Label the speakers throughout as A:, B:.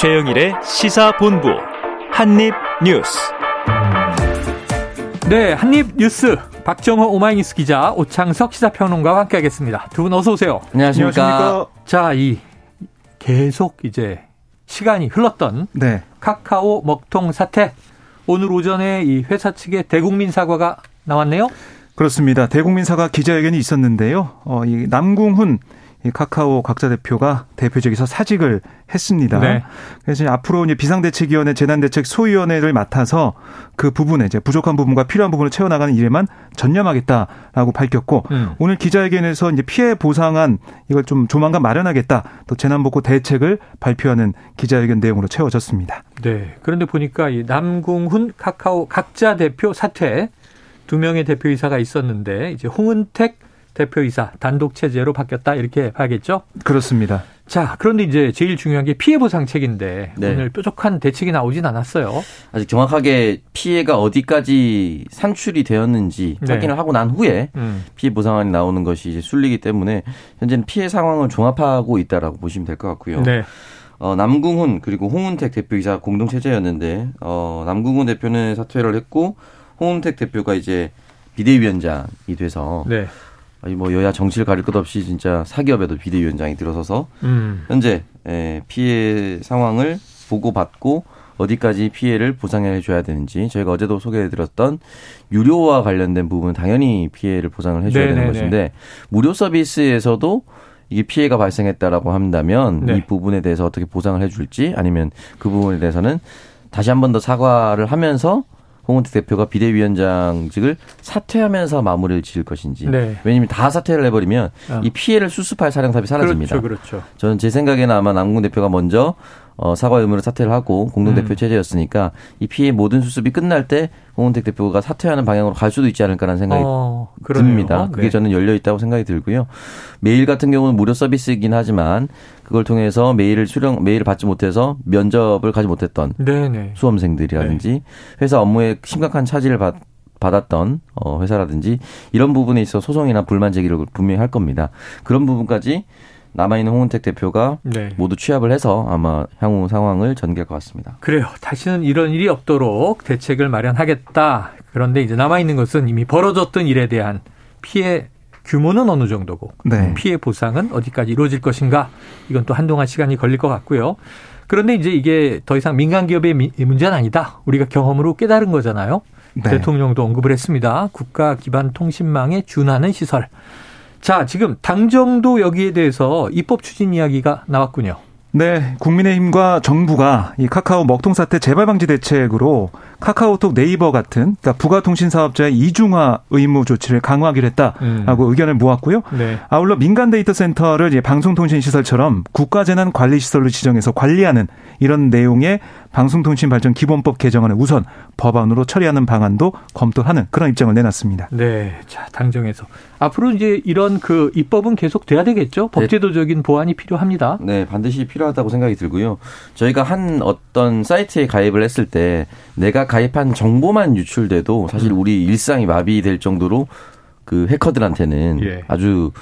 A: 최영일의 시사본부 한입뉴스.
B: 네, 한입뉴스 박정호 오마이뉴스 기자 오창석 시사평론가와 함께하겠습니다. 두 분 어서 오세요.
C: 안녕하십니까. 안녕하십니까.
B: 자, 이 계속 이제 시간이 흘렀던 네. 카카오 먹통 사태 오늘 오전에 이 회사 측의 대국민 사과가 나왔네요.
C: 그렇습니다. 대국민 사과 기자회견이 있었는데요. 어, 이 남궁훈 이 카카오 각자 대표가 대표직에서 사직을 했습니다. 네. 그래서 이제 앞으로 이제 비상대책위원회 재난대책 소위원회를 맡아서 그 부분에 이제 부족한 부분과 필요한 부분을 채워나가는 일에만 전념하겠다라고 밝혔고 음. 오늘 기자회견에서 이제 피해 보상안 이걸 좀 조만간 마련하겠다 또 재난복구 대책을 발표하는 기자회견 내용으로 채워졌습니다.
B: 네. 그런데 보니까 이 남궁훈 카카오 각자 대표 사퇴 두 명의 대표이사가 있었는데 이제 홍은택 대표이사 단독 체제로 바뀌었다 이렇게 봐야겠죠?
C: 그렇습니다.
B: 자, 그런데 이제 제일 중요한 게 피해 보상책인데 네. 오늘 뾰족한 대책이 나오진 않았어요.
D: 아직 정확하게 피해가 어디까지 산출이 되었는지 네. 확인을 하고 난 후에 음. 피해 보상안이 나오는 것이 이제 순리기 때문에 현재는 피해 상황을 종합하고 있다라고 보시면 될 것 같고요. 네. 어, 남궁훈 그리고 홍은택 대표이사 공동 체제였는데 어, 남궁훈 대표는 사퇴를 했고 홍은택 대표가 이제 비대위원장이 돼서 네. 아니 뭐 여야 정치를 가릴 것 없이 진짜 사기업에도 비대위원장이 들어서서 음. 현재 예, 피해 상황을 보고받고 어디까지 피해를 보상해 줘야 되는지 저희가 어제도 소개해 드렸던 유료와 관련된 부분은 당연히 피해를 보상을 해 줘야 네네네. 되는 것인데 무료 서비스에서도 이게 피해가 발생했다라고 한다면 네. 이 부분에 대해서 어떻게 보상을 해 줄지 아니면 그 부분에 대해서는 다시 한 번 더 사과를 하면서 홍은택 대표가 비대위원장직을 사퇴하면서 마무리를 지을 것인지. 네. 왜냐하면 다 사퇴를 해버리면 어. 이 피해를 수습할 사령탑이 사라집니다.
B: 그렇죠, 그렇죠.
D: 저는 제 생각에는 아마 남궁 대표가 먼저 어, 사과 의무를 사퇴를 하고 공동대표 음. 체제였으니까 이 피해 모든 수습이 끝날 때 홍은택 대표가 사퇴하는 방향으로 갈 수도 있지 않을까라는 생각이 어, 듭니다. 그게 네. 저는 열려 있다고 생각이 들고요. 메일 같은 경우는 무료 서비스이긴 하지만 그걸 통해서 메일을 수령 메일을 받지 못해서 면접을 가지 못했던 네네. 수험생들이라든지 네. 회사 업무에 심각한 차질을 받 받았던 어 회사라든지 이런 부분에 있어 소송이나 불만 제기를 분명히 할 겁니다. 그런 부분까지 남아있는 홍은택 대표가 네. 모두 취합을 해서 아마 향후 상황을 전개할 것 같습니다.
B: 그래요. 다시는 이런 일이 없도록 대책을 마련하겠다. 그런데 이제 남아있는 것은 이미 벌어졌던 일에 대한 피해 규모는 어느 정도고 네. 피해 보상은 어디까지 이루어질 것인가 이건 또 한동안 시간이 걸릴 것 같고요. 그런데 이제 이게 더 이상 민간 기업의 문제는 아니다. 우리가 경험으로 깨달은 거잖아요. 네. 대통령도 언급을 했습니다. 국가 기반 통신망에 준하는 시설. 자, 지금 당정도 여기에 대해서 입법 추진 이야기가 나왔군요.
C: 네, 국민의힘과 정부가 이 카카오 먹통 사태 재발 방지 대책으로 카카오톡 네이버 같은 그러니까 부가통신 사업자의 이중화 의무 조치를 강화하기로 했다라고 음. 의견을 모았고요. 네. 아울러 민간 데이터 센터를 이제 방송통신 시설처럼 국가재난 관리 시설로 지정해서 관리하는 이런 내용의 방송통신발전 기본법 개정안을 우선 법안으로 처리하는 방안도 검토하는 그런 입장을 내놨습니다.
B: 네, 자 당정에서 앞으로 이제 이런 그 입법은 계속 돼야 되겠죠. 법제도적인 보완이 필요합니다.
D: 네, 반드시 필요하다고 생각이 들고요. 저희가 한 어떤 사이트에 가입을 했을 때 내가 가입한 정보만 유출돼도 사실 음. 우리 일상이 마비될 정도로 그 해커들한테는 예. 아주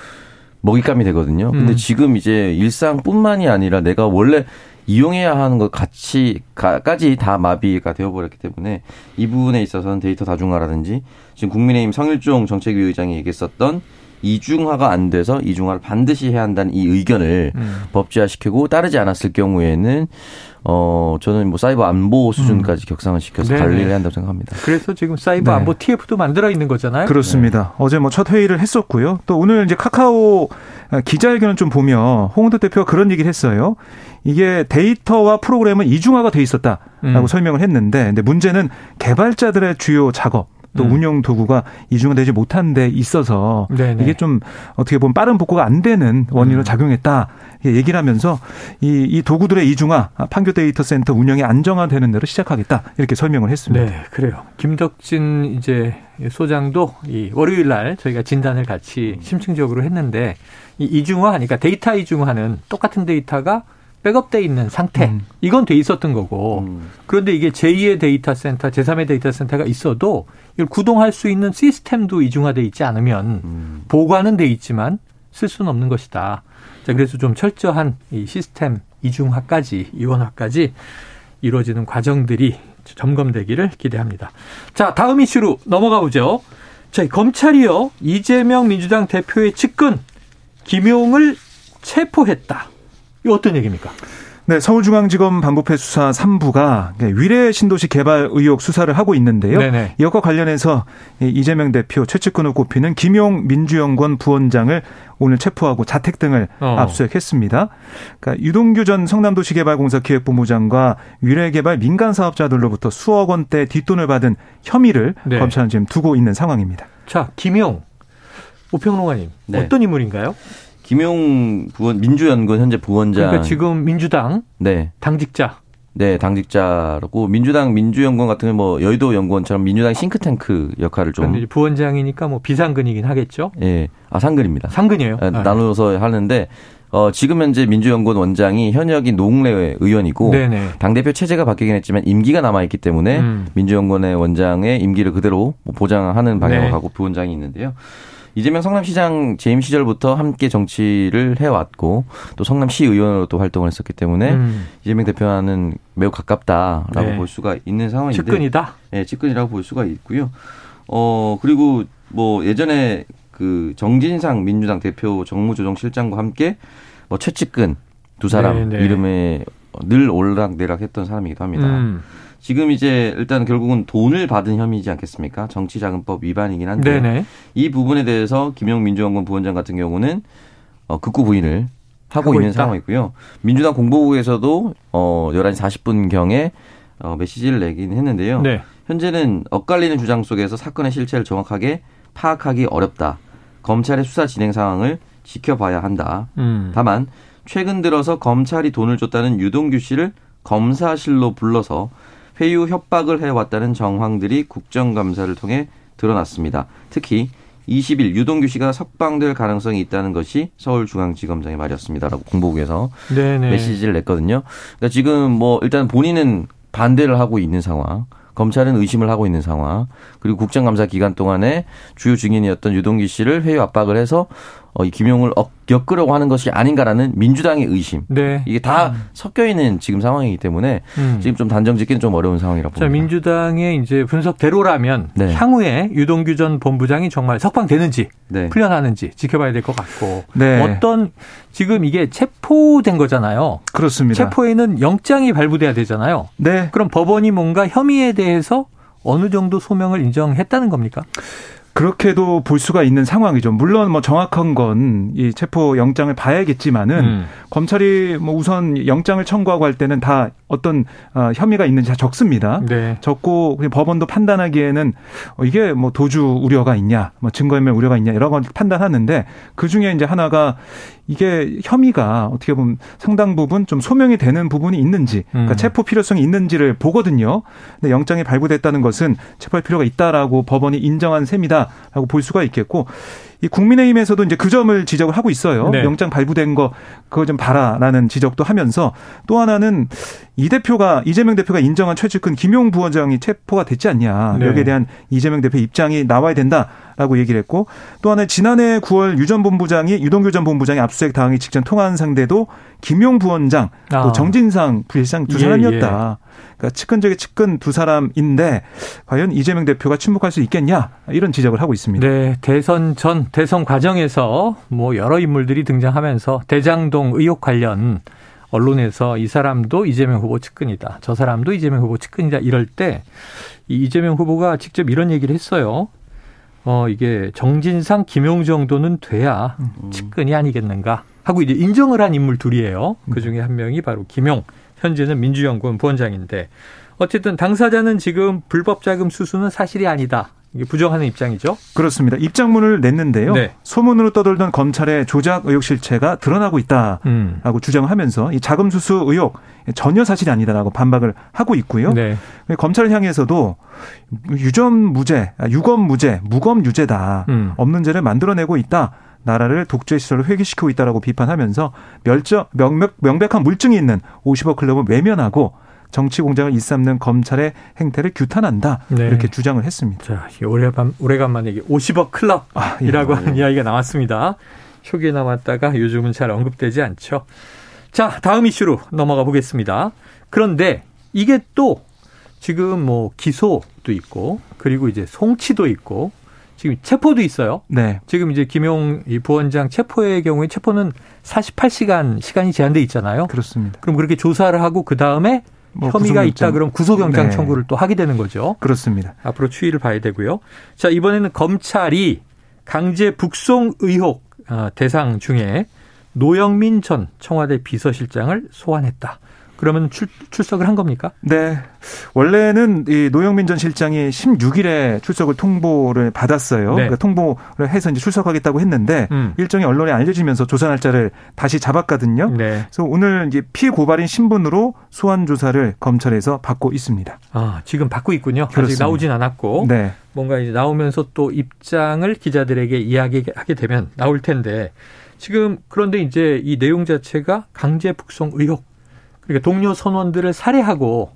D: 먹잇감이 되거든요. 근데 음. 지금 이제 일상뿐만이 아니라 내가 원래 이용해야 하는 것 같이 까지 다 마비가 되어버렸기 때문에 이 부분에 있어서는 데이터 다중화라든지 지금 국민의힘 성일종 정책위 의장이 얘기했었던 이중화가 안 돼서 이중화를 반드시 해야 한다는 이 의견을 음. 법제화시키고 따르지 않았을 경우에는 어 저는 뭐 사이버 안보 수준까지 음. 격상을 시켜서 네네. 관리를 해야 한다고 생각합니다.
B: 그래서 지금 사이버 네. 안보 TF도 만들어 있는 거잖아요.
C: 그렇습니다. 네. 어제 뭐 첫 회의를 했었고요. 또 오늘 이제 카카오 기자회견을 좀 보면 홍은도 대표가 그런 얘기를 했어요. 이게 데이터와 프로그램은 이중화가 돼 있었다라고 음. 설명을 했는데 근데 문제는 개발자들의 주요 작업 또 음. 운영 도구가 이중화되지 못한 데 있어서 네네. 이게 좀 어떻게 보면 빠른 복구가 안 되는 원인으로 음. 작용했다. 얘기를 하면서 이, 이 도구들의 이중화, 판교 데이터 센터 운영이 안정화되는 대로 시작하겠다. 이렇게 설명을 했습니다.
B: 네, 그래요. 김덕진 이제 소장도 이 월요일 날 저희가 진단을 같이 심층적으로 했는데 이 이중화, 그러니까 데이터 이중화는 똑같은 데이터가 백업돼 있는 상태. 음. 이건 돼 있었던 거고. 음. 그런데 이게 제2의 데이터 센터, 제3의 데이터 센터가 있어도 이걸 구동할 수 있는 시스템도 이중화돼 있지 않으면 음. 보관은 돼 있지만 쓸 수는 없는 것이다. 자, 그래서 좀 철저한 이 시스템 이중화까지 이원화까지 이루어지는 과정들이 점검되기를 기대합니다. 자, 다음 이슈로 넘어가 보죠. 자, 검찰이요. 이재명 민주당 대표의 측근 김용을 체포했다. 이 어떤 얘기입니까?
C: 네, 서울중앙지검 반부패 수사 3부가 위례 신도시 개발 의혹 수사를 하고 있는데요. 네네. 이것과 관련해서 이재명 대표 최측근으로 꼽히는 김용 민주연구원 부원장을 오늘 체포하고 자택 등을 어. 압수했습니다. 그러니까 유동규 전 성남도시개발공사 기획본부장과 위례개발 민간 사업자들로부터 수억 원대 뒷돈을 받은 혐의를 네. 검찰은 지금 두고 있는 상황입니다.
B: 자, 김용 오평론가님 네. 어떤 인물인가요?
D: 김용 부원 민주연구원 현재 부원장.
B: 그러니까 지금 민주당 네. 당직자.
D: 네, 당직자라고 민주당 민주연구원 같은 경우 뭐 여의도 연구원처럼 민주당 싱크탱크 역할을 좀.
B: 부원장이니까 뭐 비상근이긴 하겠죠.
D: 예, 네. 아 상근입니다.
B: 상근이에요. 네,
D: 나눠서 하는데 어, 지금 현재 민주연구원 원장이 현역인 노웅래 의원이고 당대표 체제가 바뀌긴 했지만 임기가 남아있기 때문에 음. 민주연구원의 원장의 임기를 그대로 보장하는 방향으로 네. 가고 부원장이 있는데요. 이재명 성남시장 재임 시절부터 함께 정치를 해왔고 또 성남시 의원으로 또 활동을 했었기 때문에 음. 이재명 대표와는 매우 가깝다라고 네. 볼 수가 있는 상황인데
B: 측근이다.
D: 네, 측근이라고 볼 수가 있고요. 어 그리고 뭐 예전에 그 정진상 민주당 대표 정무조정실장과 함께 뭐 최측근 두 사람 네네. 네. 이름에 늘 올락내락했던 사람이기도 합니다. 음. 지금 이제 일단 결국은 돈을 받은 혐의지 않겠습니까? 정치자금법 위반이긴 한데 네네. 이 부분에 대해서 김영 민주연구원 부원장 같은 경우는 어, 극구 부인을 하고, 하고 있는 있다. 상황이고요. 민주당 공보국에서도 어 11시 40분 경에 어 메시지를 내긴 했는데요. 네. 현재는 엇갈리는 주장 속에서 사건의 실체를 정확하게 파악하기 어렵다. 검찰의 수사 진행 상황을 지켜봐야 한다. 음. 다만 최근 들어서 검찰이 돈을 줬다는 유동규 씨를 검사실로 불러서 회유 협박을 해왔다는 정황들이 국정감사를 통해 드러났습니다. 특히 20일 유동규 씨가 석방될 가능성이 있다는 것이 서울중앙지검장의 말이었습니다라고 공보국에서 네네. 메시지를 냈거든요. 그러니까 지금 뭐 일단 본인은 반대를 하고 있는 상황. 검찰은 의심을 하고 있는 상황. 그리고 국정감사 기간 동안에 주요 증인이었던 유동기 씨를 회유 압박을 해서 어, 이 김용을 엮으려고 하는 것이 아닌가라는 민주당의 의심. 네. 이게 다 음. 섞여 있는 지금 상황이기 때문에 음. 지금 좀 단정 짓기는 좀 어려운 상황이라고 봅니다.
B: 자, 민주당의 이제 분석대로라면 네. 향후에 유동규 전 본부장이 정말 석방되는지 네. 풀려나는지 지켜봐야 될 것 같고 네. 어떤 지금 이게 체포된 거잖아요.
C: 그렇습니다.
B: 체포에는 영장이 발부돼야 되잖아요. 네. 그럼 법원이 뭔가 혐의에 대해서 어느 정도 소명을 인정했다는 겁니까?
C: 그렇게도 볼 수가 있는 상황이죠. 물론 뭐 정확한 건 이 체포 영장을 봐야겠지만은 음. 검찰이 뭐 우선 영장을 청구하고 할 때는 다 어떤 어, 혐의가 있는지 다 적습니다. 네. 적고 법원도 판단하기에는 어, 이게 뭐 도주 우려가 있냐, 뭐 증거인멸 우려가 있냐 여러 가지 판단하는데 그 중에 이제 하나가 이게 혐의가 어떻게 보면 상당 부분 좀 소명이 되는 부분이 있는지, 그러니까 음. 체포 필요성이 있는지를 보거든요. 근데 영장이 발부됐다는 것은 체포할 필요가 있다라고 법원이 인정한 셈이다라고 볼 수가 있겠고 이 국민의힘에서도 이제 그 점을 지적을 하고 있어요. 네. 영장 발부된 거 그거 좀 봐라라는 지적도 하면서 또 하나는 이 대표가 이재명 대표가 인정한 최측근 김용 부원장이 체포가 됐지 않냐. 네. 여기에 대한 이재명 대표 입장이 나와야 된다라고 얘기를 했고 또 하나 지난해 9월 유 전 본부장이 유동규 전 본부장이 압수수색 당하기 직전 통화한 상대도 김용 부원장 또 아. 정진상 부실장 두 사람이었다. 예, 예. 그러니까 측근 적의 측근 두 사람인데 과연 이재명 대표가 침묵할 수 있겠냐 이런 지적을 하고 있습니다.
B: 네, 대선 전 대선 과정에서 뭐 여러 인물들이 등장하면서 대장동 의혹 관련 언론에서 이 사람도 이재명 후보 측근이다. 저 사람도 이재명 후보 측근이다. 이럴 때이 이재명 후보가 직접 이런 얘기를 했어요. 어, 이게 정진상, 김용 정도는 돼야 음. 측근이 아니겠는가 하고 이제 인정을 한 인물 둘이에요. 그 중에 한 명이 바로 김용. 현재는 민주연구원 부원장인데 어쨌든 당사자는 지금 불법 자금 수수는 사실이 아니다. 이게 부정하는 입장이죠.
C: 그렇습니다. 입장문을 냈는데요. 네. 소문으로 떠돌던 검찰의 조작 의혹 실체가 드러나고 있다라고 음. 주장하면서 이 자금 수수 의혹 전혀 사실이 아니다라고 반박을 하고 있고요. 네. 검찰을 향해서도 유전 무죄, 아, 유검 무죄, 무검 유죄다. 음. 없는 죄를 만들어내고 있다. 나라를 독재 시설로 회귀시키고 있다라고 비판하면서 멸적 명백, 명백한 물증이 있는 50억 클럽을 외면하고 정치 공작을 일삼는 검찰의 행태를 규탄한다 네. 이렇게 주장을 했습니다.
B: 자, 오래간 오래간만에 50억 클럽이라고 아, 예. 하는 이야기가 나왔습니다. 초기에 나왔다가 요즘은 잘 언급되지 않죠. 자, 다음 이슈로 넘어가 보겠습니다. 그런데 이게 또 지금 뭐 기소도 있고 그리고 이제 송치도 있고 지금 체포도 있어요. 네. 지금 이제 김용 부원장 체포의 경우에 체포는 48시간 시간이 제한돼 있잖아요.
C: 그렇습니다.
B: 그럼 그렇게 조사를 하고 그 다음에 뭐 혐의가 있다 그럼 구속영장 네. 청구를 또 하게 되는 거죠.
C: 그렇습니다.
B: 앞으로 추이를 봐야 되고요. 자 이번에는 검찰이 강제 북송 의혹 어, 대상 중에 노영민 전 청와대 비서실장을 소환했다. 그러면 출, 출석을 한 겁니까?
C: 네. 원래는 이 노영민 전 실장이 16일에 출석을 통보를 받았어요. 네. 그러니까 통보를 해서 이제 출석하겠다고 했는데 음. 일정이 언론에 알려지면서 조사 날짜를 다시 잡았거든요. 네. 그래서 오늘 이제 피해 고발인 신분으로 소환 조사를 검찰에서 받고 있습니다.
B: 아, 지금 받고 있군요. 그렇습니다. 아직 나오진 않았고. 네. 뭔가 이제 나오면서 또 입장을 기자들에게 이야기하게 되면 나올 텐데 지금 그런데 이제 이 내용 자체가 강제 북송 의혹 그러니까 동료 선원들을 살해하고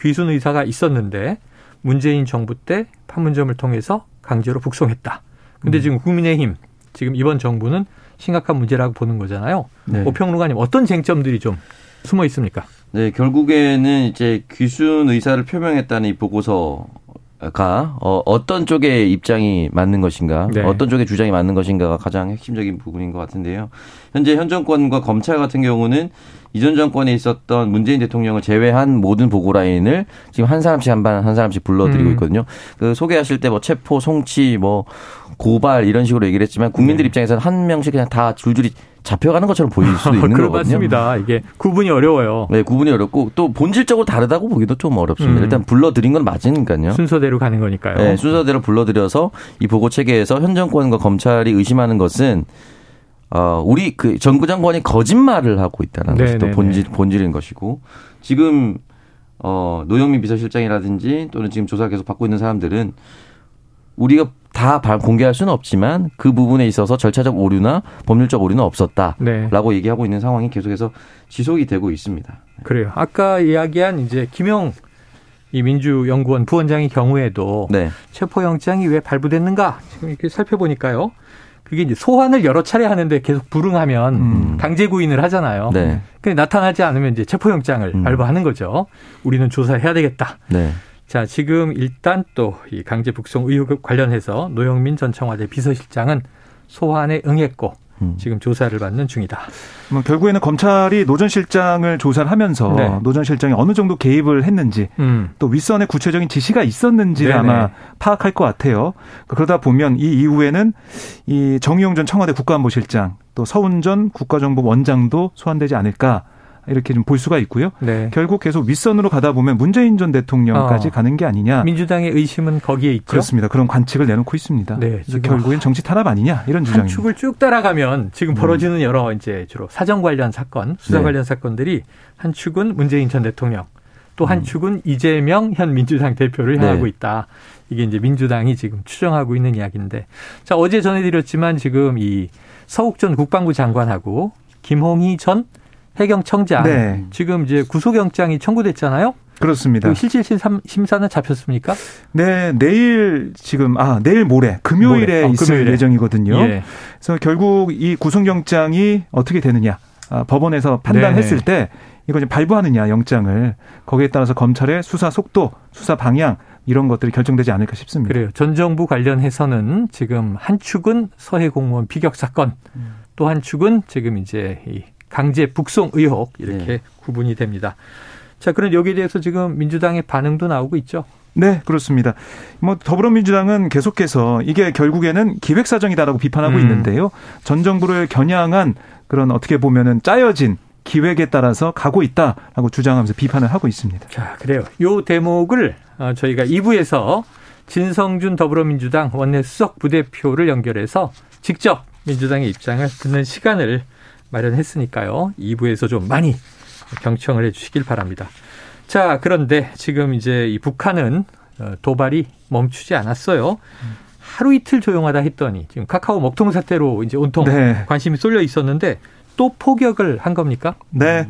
B: 귀순 의사가 있었는데 문재인 정부 때 판문점을 통해서 강제로 북송했다. 근데 음. 지금 국민의힘 지금 이번 정부는 심각한 문제라고 보는 거잖아요. 네. 오평론가님 어떤 쟁점들이 좀 숨어 있습니까?
D: 네, 결국에는 이제 귀순 의사를 표명했다는 이 보고서 가 어, 어떤 쪽의 입장이 맞는 것인가, 네. 어떤 쪽의 주장이 맞는 것인가가 가장 핵심적인 부분인 것 같은데요. 현재 현 정권과 검찰 같은 경우는 이전 정권에 있었던 문재인 대통령을 제외한 모든 보고 라인을 지금 한 사람씩 한 반 한 사람씩 불러드리고 음. 있거든요. 그 소개하실 때 뭐 체포, 송치, 뭐 고발 이런 식으로 얘기를 했지만 국민들 네. 입장에서는 한 명씩 그냥 다 줄줄이 잡혀가는 것처럼 보일 수도 있는 거거든요.
B: 맞습니다. 이게 구분이 어려워요.
D: 네, 구분이 어렵고 또 본질적으로 다르다고 보기도 좀 어렵습니다. 음. 일단 불러드린 건 맞으니까요.
B: 순서대로 가는 거니까요.
D: 네, 순서대로 불러들여서 이 보고 체계에서 현 정권과 검찰이 의심하는 것은 어, 우리 그 정부 정권이 거짓말을 하고 있다는 것이 또 본질 본질인 것이고 지금 어, 노영민 비서실장이라든지 또는 지금 조사 계속 받고 있는 사람들은 우리가 다 공개할 수는 없지만 그 부분에 있어서 절차적 오류나 법률적 오류는 없었다라고 네. 얘기하고 있는 상황이 계속해서 지속이 되고 있습니다.
B: 그래요. 아까 이야기한 이제 김영 이 민주연구원 부원장의 경우에도 네. 체포영장이 왜 발부됐는가 지금 이렇게 살펴보니까요. 그게 이제 소환을 여러 차례 하는데 계속 불응하면 음. 강제 구인을 하잖아요. 네. 근데 나타나지 않으면 이제 체포영장을 음. 발부하는 거죠. 우리는 조사해야 되겠다. 네. 자, 지금 일단 또 이 강제 북송 의혹 관련해서 노영민 전 청와대 비서실장은 소환에 응했고 음. 지금 조사를 받는 중이다.
C: 뭐 결국에는 검찰이 노 전 실장을 조사를 하면서 네. 노 전 실장이 어느 정도 개입을 했는지 음. 또 윗선의 구체적인 지시가 있었는지를 네네. 아마 파악할 것 같아요. 그러다 보면 이 이후에는 이 정의용 전 청와대 국가안보실장 또 서훈 전 국가정보원장도 소환되지 않을까 이렇게 좀 볼 수가 있고요. 네. 결국 계속 윗선으로 가다 보면 문재인 전 대통령까지 어. 가는 게 아니냐.
B: 민주당의 의심은 거기에 있죠.
C: 그렇습니다. 그런 관측을 내놓고 있습니다. 네, 결국엔 정치 탄압 아니냐 이런 주장입니다. 한
B: 축을 쭉 따라가면 지금 벌어지는 음. 여러 이제 주로 사정 관련 사건, 수사 네. 관련 사건들이 한 축은 문재인 전 대통령, 또한 음. 축은 이재명 현 민주당 대표를 네. 향하고 있다. 이게 이제 민주당이 지금 추정하고 있는 이야기인데, 자 어제 전해드렸지만 지금 이 서욱 전 국방부 장관하고 김홍희 전 해경청장 네. 지금 이제 구속영장이 청구됐잖아요.
C: 그렇습니다.
B: 그 실질 심사는 잡혔습니까?
C: 네, 내일 지금 아 내일 모레 금요일에 모레. 어, 있을 금요일에. 예정이거든요. 예. 그래서 결국 이 구속영장이 어떻게 되느냐 아, 법원에서 판단했을 네네. 때 이거 이제 발부하느냐 영장을 거기에 따라서 검찰의 수사 속도, 수사 방향 이런 것들이 결정되지 않을까 싶습니다.
B: 그래요. 전 정부 관련해서는 지금 한 축은 서해 공무원 비격 사건, 음. 또한 축은 지금 이제 이 강제 북송 의혹 이렇게 네. 구분이 됩니다. 자, 그럼 여기에 대해서 지금 민주당의 반응도 나오고 있죠.
C: 네, 그렇습니다. 뭐 더불어민주당은 계속해서 이게 결국에는 기획사정이다라고 비판하고 음. 있는데요. 전 정부를 겨냥한 그런 어떻게 보면은 짜여진 기획에 따라서 가고 있다라고 주장하면서 비판을 하고 있습니다.
B: 자, 그래요. 요 대목을 어, 저희가 2부에서 진성준 더불어민주당 원내 수석 부대표를 연결해서 직접 민주당의 입장을 듣는 시간을 마련했으니까요. 2부에서 좀 많이 경청을 해 주시길 바랍니다. 자, 그런데 지금 이제 이 북한은 어, 도발이 멈추지 않았어요. 하루 이틀 조용하다 했더니 지금 카카오 먹통 사태로 이제 온통 네. 관심이 쏠려 있었는데 또 포격을 한 겁니까?
C: 네.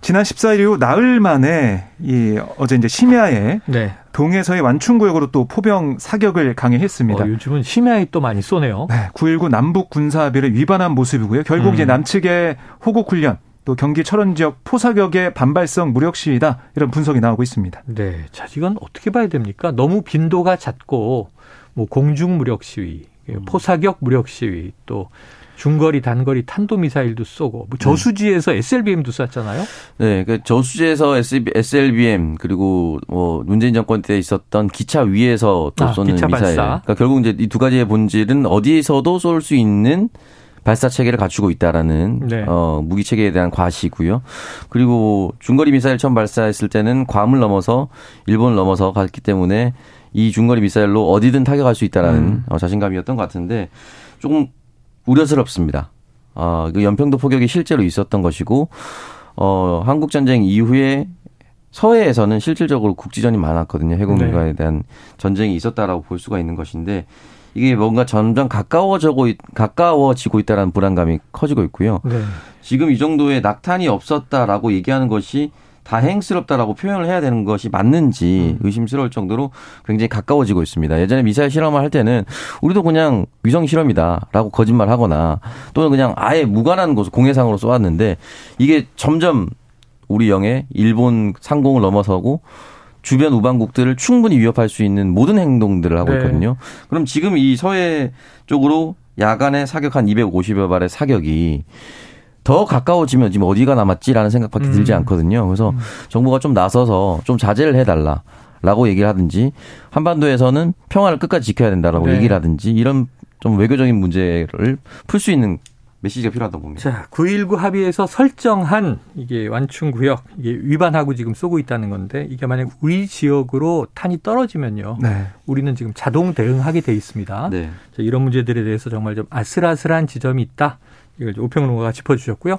C: 지난 14일 이후 나흘 만에 이 어제 이제 심야에 네. 동해서의 완충구역으로 또 포병 사격을 강행했습니다.
B: 어, 요즘은 심야에 또 많이 쏘네요.
C: 네. 9.19 남북 군사합의를 위반한 모습이고요. 결국 음. 이제 남측의 호국 훈련 또 경기 철원 지역 포사격의 반발성 무력 시위다 이런 분석이 나오고 있습니다.
B: 네, 자 이건 어떻게 봐야 됩니까? 너무 빈도가 낮고 뭐 공중 무력 시위, 음. 포사격 무력 시위, 또 중거리, 단거리 탄도 미사일도 쏘고 뭐 저수지에서 네. SLBM도 쐈잖아요.
D: 네, 그 저수지에서 SLBM 그리고 뭐 문재인 정권 때 있었던 기차 위에서 또 아, 쏘는 미사일. 발사. 그러니까 결국 이제 이 두 가지의 본질은 어디에서도 쏠 수 있는 발사 체계를 갖추고 있다라는 네. 어, 무기 체계에 대한 과시고요. 그리고 중거리 미사일 처음 발사했을 때는 괌을 넘어서 일본을 넘어서 갔기 때문에 이 중거리 미사일로 어디든 타격할 수 있다라는 음. 어, 자신감이었던 것 같은데 조금 우려스럽습니다. 어, 그 연평도 포격이 실제로 있었던 것이고 어, 한국 전쟁 이후에 서해에서는 실질적으로 국지전이 많았거든요. 해군과에 네. 대한 전쟁이 있었다라고 볼 수가 있는 것인데 이게 뭔가 점점 가까워지고 가까워지고 있다라는 불안감이 커지고 있고요. 네. 지금 이 정도의 낙탄이 없었다라고 얘기하는 것이 다행스럽다라고 표현을 해야 되는 것이 맞는지 음. 의심스러울 정도로 굉장히 가까워지고 있습니다. 예전에 미사일 실험을 할 때는 우리도 그냥 위성 실험이다라고 거짓말 하거나 또는 그냥 아예 무관한 곳 공해상으로 쏘았는데 이게 점점 우리 영해 일본 상공을 넘어서고 주변 우방국들을 충분히 위협할 수 있는 모든 행동들을 하고 네. 있거든요. 그럼 지금 이 서해 쪽으로 야간에 사격 한 250여 발의 사격이 더 가까워지면 지금 어디가 남았지라는 생각밖에 음. 들지 않거든요. 그래서 음. 정부가 좀 나서서 좀 자제를 해달라. 라고 얘기를 하든지 한반도에서는 평화를 끝까지 지켜야 된다라고 네. 얘기를 하든지 이런 좀 외교적인 문제를 풀 수 있는 메시지가 필요하다고 봅니다.
B: 자, 9.19 합의에서 설정한 이게 완충 구역 이게 위반하고 지금 쏘고 있다는 건데 이게 만약 우리 지역으로 탄이 떨어지면요. 네. 우리는 지금 자동 대응하게 돼 있습니다. 네. 자, 이런 문제들에 대해서 정말 좀 아슬아슬한 지점이 있다. 이걸 오평론가가 짚어주셨고요.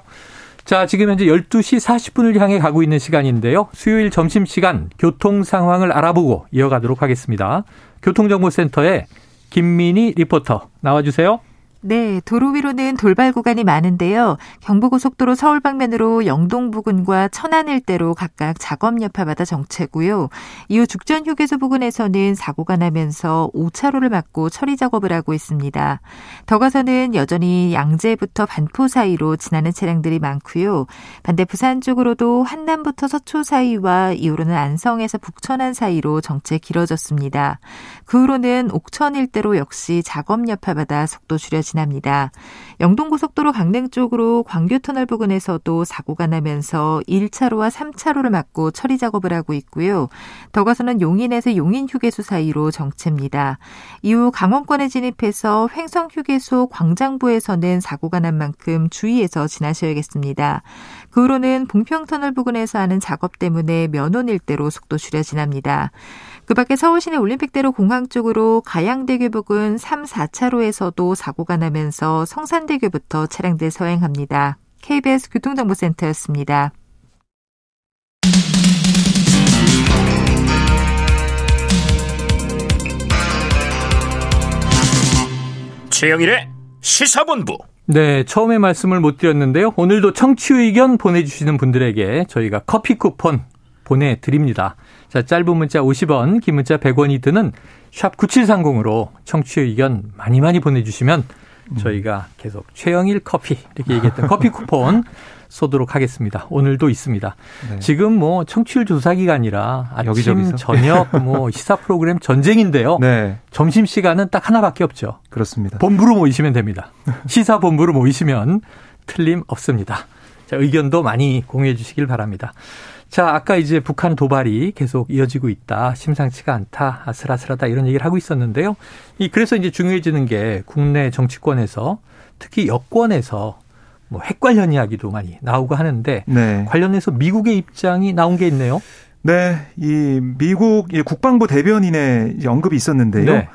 B: 자, 지금 현재 12시 40분을 향해 가고 있는 시간인데요. 수요일 점심시간 교통 상황을 알아보고 이어가도록 하겠습니다. 교통정보센터에 김민희 리포터 나와주세요.
E: 네, 도로 위로는 돌발 구간이 많은데요. 경부고속도로 서울 방면으로 영동 부근과 천안 일대로 각각 작업 여파받아 정체고요. 이후 죽전 휴게소 부근에서는 사고가 나면서 5차로를 막고 처리 작업을 하고 있습니다. 더 가서는 여전히 양재부터 반포 사이로 지나는 차량들이 많고요. 반대 부산 쪽으로도 한남부터 서초 사이와 이후로는 안성에서 북천안 사이로 정체 길어졌습니다. 그 후로는 옥천 일대로 역시 작업 여파받아 속도 줄여집니다. 지납니다. 영동고속도로 강릉 쪽으로 광교터널 부근에서도 사고가 나면서 1차로와 3차로를 막고 처리 작업을 하고 있고요. 더 가서는 용인에서 용인 휴게소 사이로 정체입니다. 이후 강원권에 진입해서 횡성 휴게소 광장부에서는 사고가 난 만큼 주의해서 지나셔야겠습니다. 그 후로는 봉평터널 부근에서 하는 작업 때문에 면원 일대로 속도 줄여 지납니다. 그 밖에 서울시내 올림픽대로 공항 쪽으로 가양대교 부근 3, 4차로에서도 사고가 나면서 성산대교부터 차량들 서행합니다. KBS 교통정보센터였습니다.
A: 최영일의 시사본부.
B: 네, 처음에 말씀을 못 드렸는데요. 오늘도 청취 의견 보내주시는 분들에게 저희가 커피 쿠폰 보내드립니다. 자, 짧은 문자 50원, 긴 문자 100원이 드는 샵 9730으로 청취 의견 많이 많이 보내주시면 저희가 계속 최영일 커피 이렇게 얘기했던 커피 쿠폰 쏘도록 하겠습니다. 오늘도 있습니다. 네. 지금 뭐 청취율 조사 기간이라 아침, 여기저기서? 저녁 뭐 시사 프로그램 전쟁인데요. 네. 점심 시간은 딱 하나밖에 없죠.
C: 그렇습니다.
B: 본부로 모이시면 됩니다. 시사 본부로 모이시면 틀림 없습니다. 자, 의견도 많이 공유해 주시길 바랍니다. 자, 아까 이제 북한 도발이 계속 이어지고 있다. 심상치가 않다. 아슬아슬하다. 이런 얘기를 하고 있었는데요. 이 그래서 이제 중요해지는 게 국내 정치권에서 특히 여권에서 뭐 핵 관련 이야기도 많이 나오고 하는데 네. 관련해서 미국의 입장이 나온 게 있네요.
C: 네, 이 미국 국방부 대변인의 언급이 있었는데요. 네.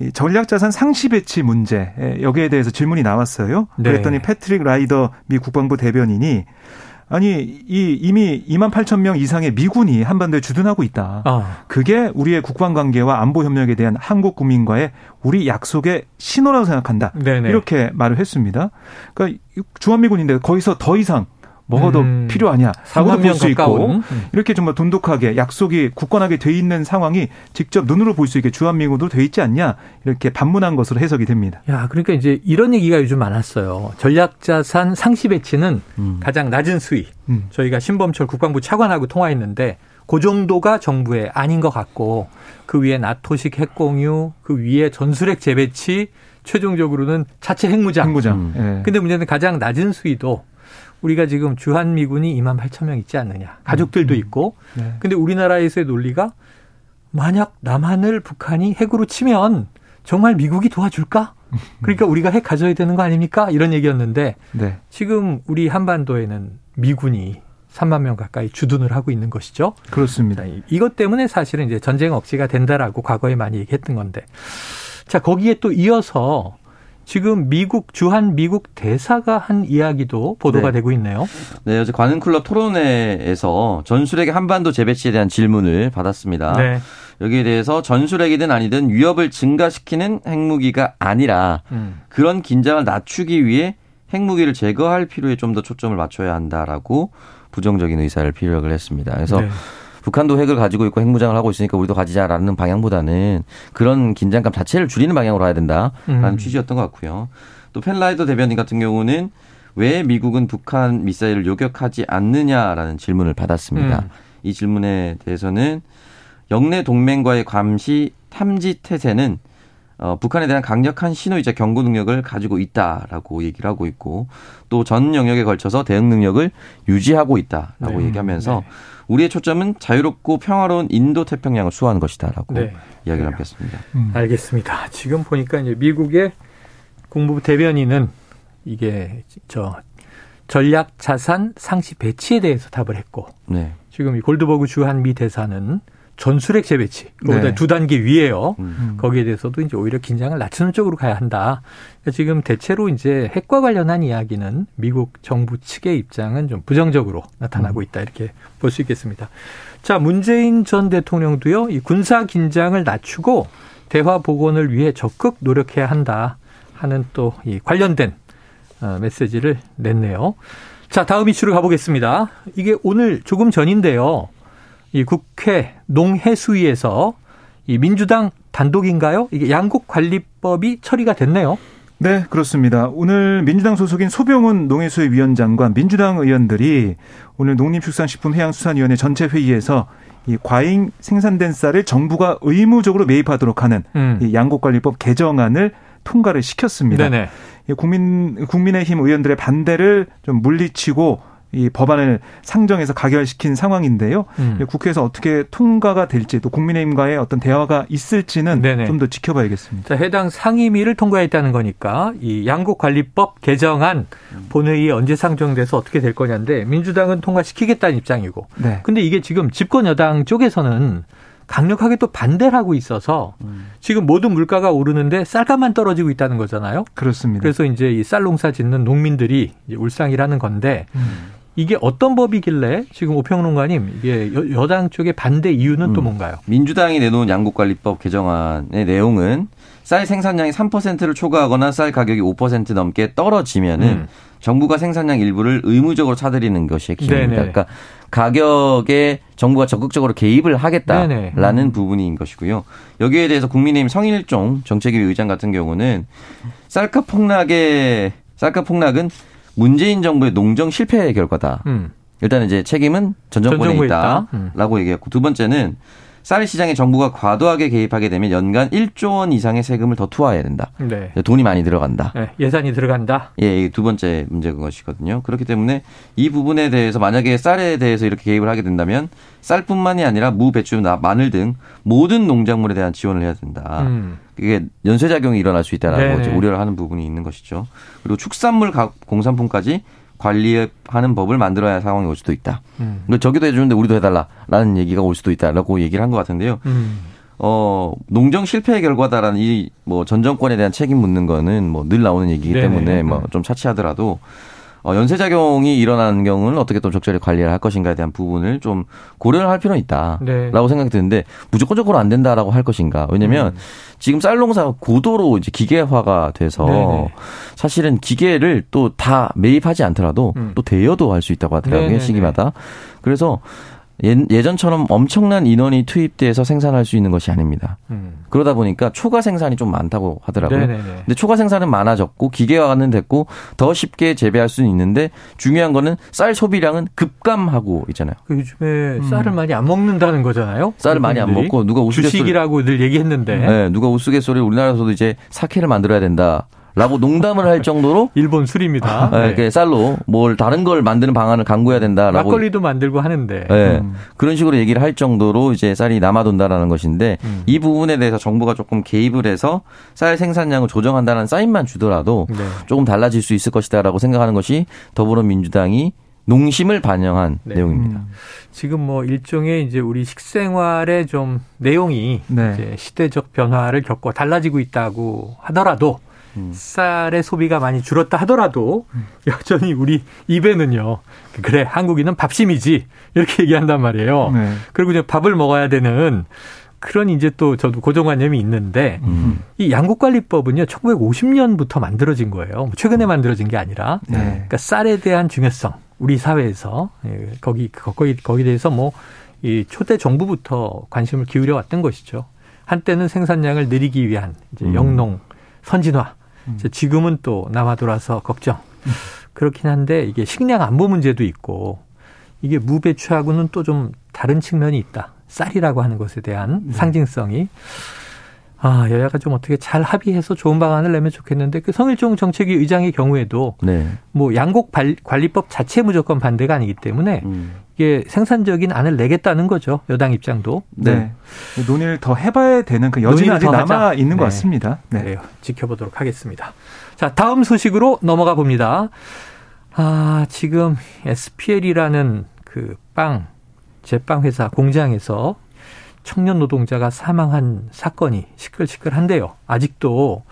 C: 이 전략자산 상시 배치 문제 여기에 대해서 질문이 나왔어요. 네. 그랬더니 패트릭 라이더 미 국방부 대변인이 아니 이 이미 2만 8천 명 이상의 미군이 한반도에 주둔하고 있다. 아. 그게 우리의 국방 관계와 안보 협력에 대한 한국 국민과의 우리 약속의 신호라고 생각한다. 네네. 이렇게 말을 했습니다. 그러니까 주한미군인데 거기서 더 이상 뭐가 음. 더 필요하냐
B: 라고도 볼 수 있고 음.
C: 이렇게 정말 돈독하게 약속이 굳건하게 돼 있는 상황이 직접 눈으로 볼 수 있게 주한미군으로 돼 있지 않냐 이렇게 반문한 것으로 해석이 됩니다.
B: 야 그러니까 이제 이런 얘기가 요즘 많았어요. 전략자산 상시 배치는 음. 가장 낮은 수위. 음. 저희가 신범철 국방부 차관하고 통화했는데 그 정도가 정부의 아닌 것 같고 그 위에 나토식 핵공유, 그 위에 전술핵 재배치, 최종적으로는 자체 핵무장.
C: 핵무장. 음.
B: 예. 근데 문제는 가장 낮은 수위도 우리가 지금 주한 미군이 2만 8천 명 있지 않느냐. 가족들도 음. 있고. 네. 근데 우리나라에서의 논리가 만약 남한을 북한이 핵으로 치면 정말 미국이 도와줄까? 그러니까 우리가 핵 가져야 되는 거 아닙니까? 이런 얘기였는데 네. 지금 우리 한반도에는 미군이 3만 명 가까이 주둔을 하고 있는 것이죠.
C: 그렇습니다.
B: 이것 때문에 사실은 이제 전쟁 억지가 된다라고 과거에 많이 얘기했던 건데. 자, 거기에 또 이어서 지금 미국 주한 미국 대사가 한 이야기도 보도가 네. 되고 있네요.
D: 네, 어제 관훈클럽 토론회에서 전술핵의 한반도 재배치에 대한 질문을 받았습니다. 네. 여기에 대해서 전술핵이든 아니든 위협을 증가시키는 핵무기가 아니라 음. 그런 긴장을 낮추기 위해 핵무기를 제거할 필요에 좀 더 초점을 맞춰야 한다라고 부정적인 의사를 피력을 했습니다. 그래서 네. 북한도 핵을 가지고 있고 핵무장을 하고 있으니까 우리도 가지자라는 방향보다는 그런 긴장감 자체를 줄이는 방향으로 해야 된다라는 음. 취지였던 것 같고요. 또 펜라이더 대변인 같은 경우는 왜 미국은 북한 미사일을 요격하지 않느냐라는 질문을 받았습니다. 음. 이 질문에 대해서는 영내 동맹과의 감시 탐지 태세는 어, 북한에 대한 강력한 신호이자 경고 능력을 가지고 있다라고 얘기를 하고 있고 또 전 영역에 걸쳐서 대응 능력을 유지하고 있다라고 네. 얘기하면서 네. 우리의 초점은 자유롭고 평화로운 인도 태평양을 수호하는 것이다라고 네. 이야기를 하겠습니다.
B: 음. 알겠습니다. 지금 보니까 이제 미국의 국무부 대변인은 이게 저 전략 자산 상시 배치에 대해서 답을 했고 네. 지금 이 골드버그 주한 미 대사는 전술핵 재배치, 그보다 네. 두 단계 위에요. 음. 거기에 대해서도 이제 오히려 긴장을 낮추는 쪽으로 가야 한다. 그러니까 지금 대체로 이제 핵과 관련한 이야기는 미국 정부 측의 입장은 좀 부정적으로 나타나고 음. 있다 이렇게 볼 수 있겠습니다. 자, 문재인 전 대통령도요, 이 군사 긴장을 낮추고 대화 복원을 위해 적극 노력해야 한다 하는 또 이 관련된 어, 메시지를 냈네요. 자, 다음 이슈로 가보겠습니다. 이게 오늘 조금 전인데요. 이 국회 농해수위에서 이 민주당 단독인가요? 이게 양국관리법이 처리가 됐네요.
C: 네, 그렇습니다. 오늘 민주당 소속인 소병훈 농해수위 위원장과 민주당 의원들이 오늘 농림축산식품해양수산위원회 전체 회의에서 이 과잉 생산된 쌀을 정부가 의무적으로 매입하도록 하는 음. 이 양국관리법 개정안을 통과를 시켰습니다. 네네. 국민 국민의힘 의원들의 반대를 좀 물리치고 이 법안을 상정해서 가결시킨 상황인데요. 음. 국회에서 어떻게 통과가 될지 또 국민의힘과의 어떤 대화가 있을지는 좀 더 지켜봐야겠습니다.
B: 자, 해당 상임위를 통과했다는 거니까 이 양국관리법 개정안 본회의에 언제 상정돼서 어떻게 될 거냐인데 민주당은 통과시키겠다는 입장이고. 네. 근데 이게 지금 집권 여당 쪽에서는 강력하게 또 반대를 하고 있어서 음. 지금 모든 물가가 오르는데 쌀값만 떨어지고 있다는 거잖아요.
C: 그렇습니다.
B: 그래서 이제 이 쌀 농사 짓는 농민들이 울상이라는 건데 음. 이게 어떤 법이길래 지금 오평론가님 이게 여 당 쪽의 반대 이유는 음. 또 뭔가요?
D: 민주당이 내놓은 양국관리법 개정안의 내용은 쌀 생산량이 3%를 초과하거나 쌀 가격이 5% 넘게 떨어지면은 음. 정부가 생산량 일부를 의무적으로 사들이는 것이 핵심입니다. 네네. 그러니까 가격에 정부가 적극적으로 개입을 하겠다라는 음. 부분인 것이고요. 여기에 대해서 국민의힘 성일종 정책위 의장 같은 경우는 쌀값 폭락의 쌀값 폭락은 문재인 정부의 농정 실패의 결과다. 음. 일단 이제 책임은 전 정권에 있다라고 있다. 음. 얘기했고 두 번째는 쌀 시장에 정부가 과도하게 개입하게 되면 연간 1조 원 이상의 세금을 더 투하해야 된다. 네. 돈이 많이 들어간다. 네,
B: 예산이 들어간다.
D: 예, 두 번째 문제인 것이거든요. 그렇기 때문에 이 부분에 대해서 만약에 쌀에 대해서 이렇게 개입을 하게 된다면 쌀뿐만이 아니라 무, 배추, 마늘 등 모든 농작물에 대한 지원을 해야 된다. 음. 이게 연쇄작용이 일어날 수 있다라고 우려를 하는 부분이 있는 것이죠. 그리고 축산물 공산품까지 관리하는 법을 만들어야 할 상황이 올 수도 있다. 음. 저기도 해주는데 우리도 해달라라는 얘기가 올 수도 있다라고 얘기를 한 것 같은데요. 음. 어, 농정 실패의 결과다라는 이 뭐 전 정권에 대한 책임 묻는 거는 뭐 늘 나오는 얘기이기. 때문에 뭐 좀 차치하더라도 어, 연쇄작용이 일어나는 경우는 어떻게 또 적절히 관리를 할 것인가에 대한 부분을 좀 고려를 할 필요는 있다라고 네. 생각이 드는데 무조건적으로 안 된다라고 할 것인가. 왜냐면 음. 지금 쌀 농사가 고도로 이제 기계화가 돼서 네네. 사실은 기계를 또 다 매입하지 않더라도 음. 또 대여도 할 수 있다고 하더라고요. 네네네. 시기마다. 그래서 예 전처럼 엄청난 인원이 투입돼서 생산할 수 있는 것이 아닙니다. 음. 그러다 보니까 초과 생산이 좀 많다고 하더라고요. 네네네. 근데 초과 생산은 많아졌고 기계화는 됐고 더 쉽게 재배할 수는 있는데 중요한 거는 쌀 소비량은 급감하고 있잖아요.
B: 그 요즘에 음. 쌀을 많이 안 먹는다는 거잖아요.
D: 쌀을 많이 안 먹고 누가
B: 우스갯소리 주식이라고 늘 얘기했는데
D: 네, 누가 우스갯소리 우리나라에서도 이제 사케를 만들어야 된다. 라고 농담을 할 정도로
B: 일본 술입니다.
D: 네, 네. 쌀로 뭘 다른 걸 만드는 방안을 강구해야 된다라고
B: 막걸리도 만들고 하는데
D: 네, 음. 그런 식으로 얘기를 할 정도로 이제 쌀이 남아돈다라는 것인데 음. 이 부분에 대해서 정부가 조금 개입을 해서 쌀 생산량을 조정한다는 사인만 주더라도 네. 조금 달라질 수 있을 것이다라고 생각하는 것이 더불어민주당이 농심을 반영한 네. 내용입니다. 음.
B: 지금 뭐 일종의 이제 우리 식생활의 좀 내용이 네. 이제 시대적 변화를 겪고 달라지고 있다고 하더라도 음. 쌀의 소비가 많이 줄었다 하더라도 음. 여전히 우리 입에는요. 그래 한국인은 밥심이지 이렇게 얘기한단 말이에요. 네. 그리고 이제 밥을 먹어야 되는 그런 이제 또 저도 고정관념이 있는데 음. 이 양국관리법은요 1950년부터 만들어진 거예요. 뭐 최근에 만들어진 게 아니라 네. 그러니까 쌀에 대한 중요성 우리 사회에서 예, 거기 거기 거기 대해서 뭐 이 초대 정부부터 관심을 기울여 왔던 것이죠. 한때는 생산량을 늘리기 위한 이제 음. 영농 선진화 음. 지금은 또 남아 돌아서 걱정. 음. 그렇긴 한데 이게 식량 안보 문제도 있고 이게 무배추하고는 또 좀 다른 측면이 있다. 쌀이라고 하는 것에 대한 네. 상징성이 아, 여야가 좀 어떻게 잘 합의해서 좋은 방안을 내면 좋겠는데 그 성일종 정책위 의장의 경우에도 네. 뭐 양곡 관리법 자체 무조건 반대가 아니기 때문에 음. 이게 생산적인 안을 내겠다는 거죠. 여당 입장도.
C: 네. 네. 논의를 더 해봐야 되는 그 여지는 아직 남아 있는 네. 것 같습니다.
B: 네. 그래요. 지켜보도록 하겠습니다. 자, 다음 소식으로 넘어가 봅니다. 아, 지금 SPL이라는 그 빵, 제빵 회사 공장에서 청년 노동자가 사망한 사건이 시끌시끌한데요. 아직도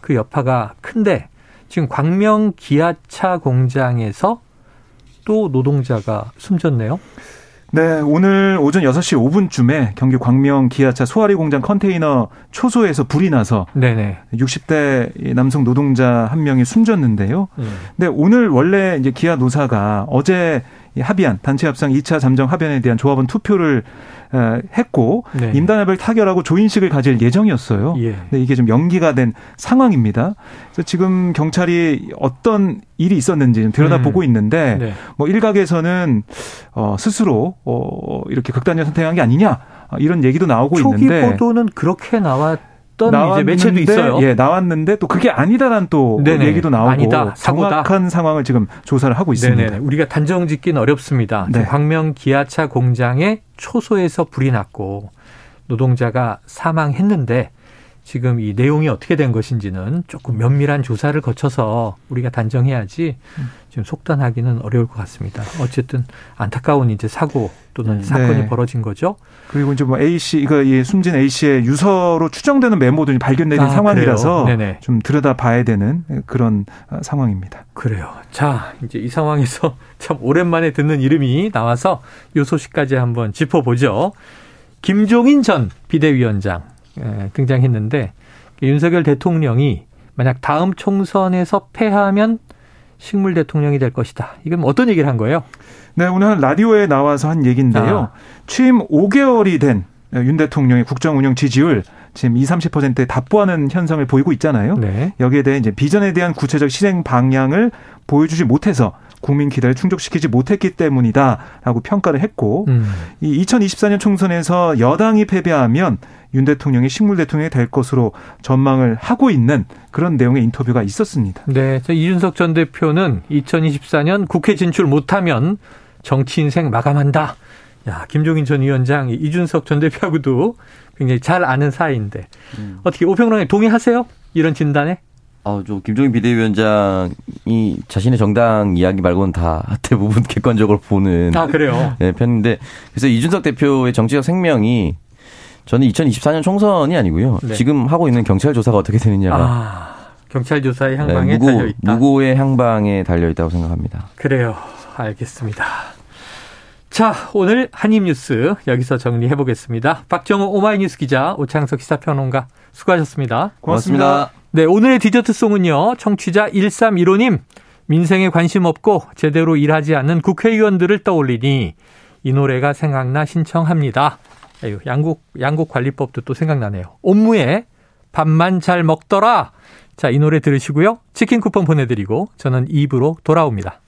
B: 그 여파가 큰데 지금 광명 기아차 공장에서 또 노동자가 숨졌네요.
C: 네, 오늘 오전 6시 5분쯤에 경기 광명 기아차 소화리 공장 컨테이너 초소에서 불이 나서 네네. 60대 남성 노동자 한 명이 숨졌는데요. 음. 근데 오늘 원래 이제 기아 노사가 어제 합의안 단체 협상 2차 잠정 합의안에 대한 조합원 투표를 했고 네. 임단협을 타결하고 조인식을 가질 예정이었어요. 예. 근데 이게 좀 연기가 된 상황입니다. 그래서 지금 경찰이 어떤 일이 있었는지 좀 들여다보고 음. 있는데 네. 뭐 일각에서는 어 스스로 어 이렇게 극단적 선택한 게 아니냐 이런 얘기도 나오고
B: 초기
C: 있는데
B: 초기 보도는 그렇게 나왔 나왔던 이제 매체도 있어요.
C: 예, 나왔는데 또 그게 아니다라는 또 네네. 얘기도 나오고 아니다, 정확한 상황을 지금 조사를 하고 있습니다. 네네.
B: 우리가 단정 짓기는 어렵습니다. 네. 광명 기아차 공장에 초소에서 불이 났고 노동자가 사망했는데 지금 이 내용이 어떻게 된 것인지는 조금 면밀한 조사를 거쳐서 우리가 단정해야지 지금 속단하기는 어려울 것 같습니다. 어쨌든 안타까운 이제 사고 또는 네. 사건이 네. 벌어진 거죠.
C: 그리고 이제 뭐 A 씨 이거 이 숨진 A 씨의 유서로 추정되는 메모들이 발견되는 아, 상황이라서 좀 들여다 봐야 되는 그런 상황입니다.
B: 그래요. 자, 이제 이 상황에서 참 오랜만에 듣는 이름이 나와서 요 소식까지 한번 짚어보죠. 김종인 전 비대위원장 예, 등장했는데 윤석열 대통령이 만약 다음 총선에서 패하면 식물 대통령이 될 것이다. 이건 어떤 얘기를 한 거예요?
C: 네, 오늘 라디오에 나와서 한 얘기인데요. 아. 취임 5개월이 된 윤 대통령의 국정 운영 지지율 지금 20, 30%에 답보하는 현상을 보이고 있잖아요. 네. 여기에 대해 이제 비전에 대한 구체적 실행 방향을 보여주지 못해서 국민 기대를 충족시키지 못했기 때문이다라고 평가를 했고 음. 이 2024년 총선에서 여당이 패배하면 윤 대통령이 식물 대통령이 될 것으로 전망을 하고 있는 그런 내용의 인터뷰가 있었습니다.
B: 네, 이준석 전 대표는 2024년 국회 진출 못하면 정치 인생 마감한다. 야, 김종인 전 위원장 이준석 전 대표하고도 굉장히 잘 아는 사이인데 음. 어떻게 오평론에 동의하세요? 이런 진단에?
D: 어, 저 김종인 비대위원장이 자신의 정당 이야기 말고는 다 대부분 객관적으로 보는
B: 아 그래요.
D: 네, 편인데 그래서 이준석 대표의 정치적 생명이 저는 2024년 총선이 아니고요. 네. 지금 하고 있는 경찰 조사가 어떻게 되느냐가 아.
B: 경찰 조사의 네, 향방에 네, 무고, 달려 있다.
D: 무고의 향방에 달려 있다고 생각합니다.
B: 그래요. 알겠습니다. 자, 오늘 한입뉴스 여기서 정리해 보겠습니다. 박정호 오마이뉴스 기자, 오창석 시사평론가 수고하셨습니다.
C: 고맙습니다.
B: 네, 오늘의 디저트송은요. 청취자 1315님. 민생에 관심 없고 제대로 일하지 않는 국회의원들을 떠올리니 이 노래가 생각나 신청합니다. 아유, 양국 양국 관리법도 또 생각나네요. 옴무에 밥만 잘 먹더라. 자, 이 노래 들으시고요. 치킨 쿠폰 보내드리고 저는 입으로 돌아옵니다.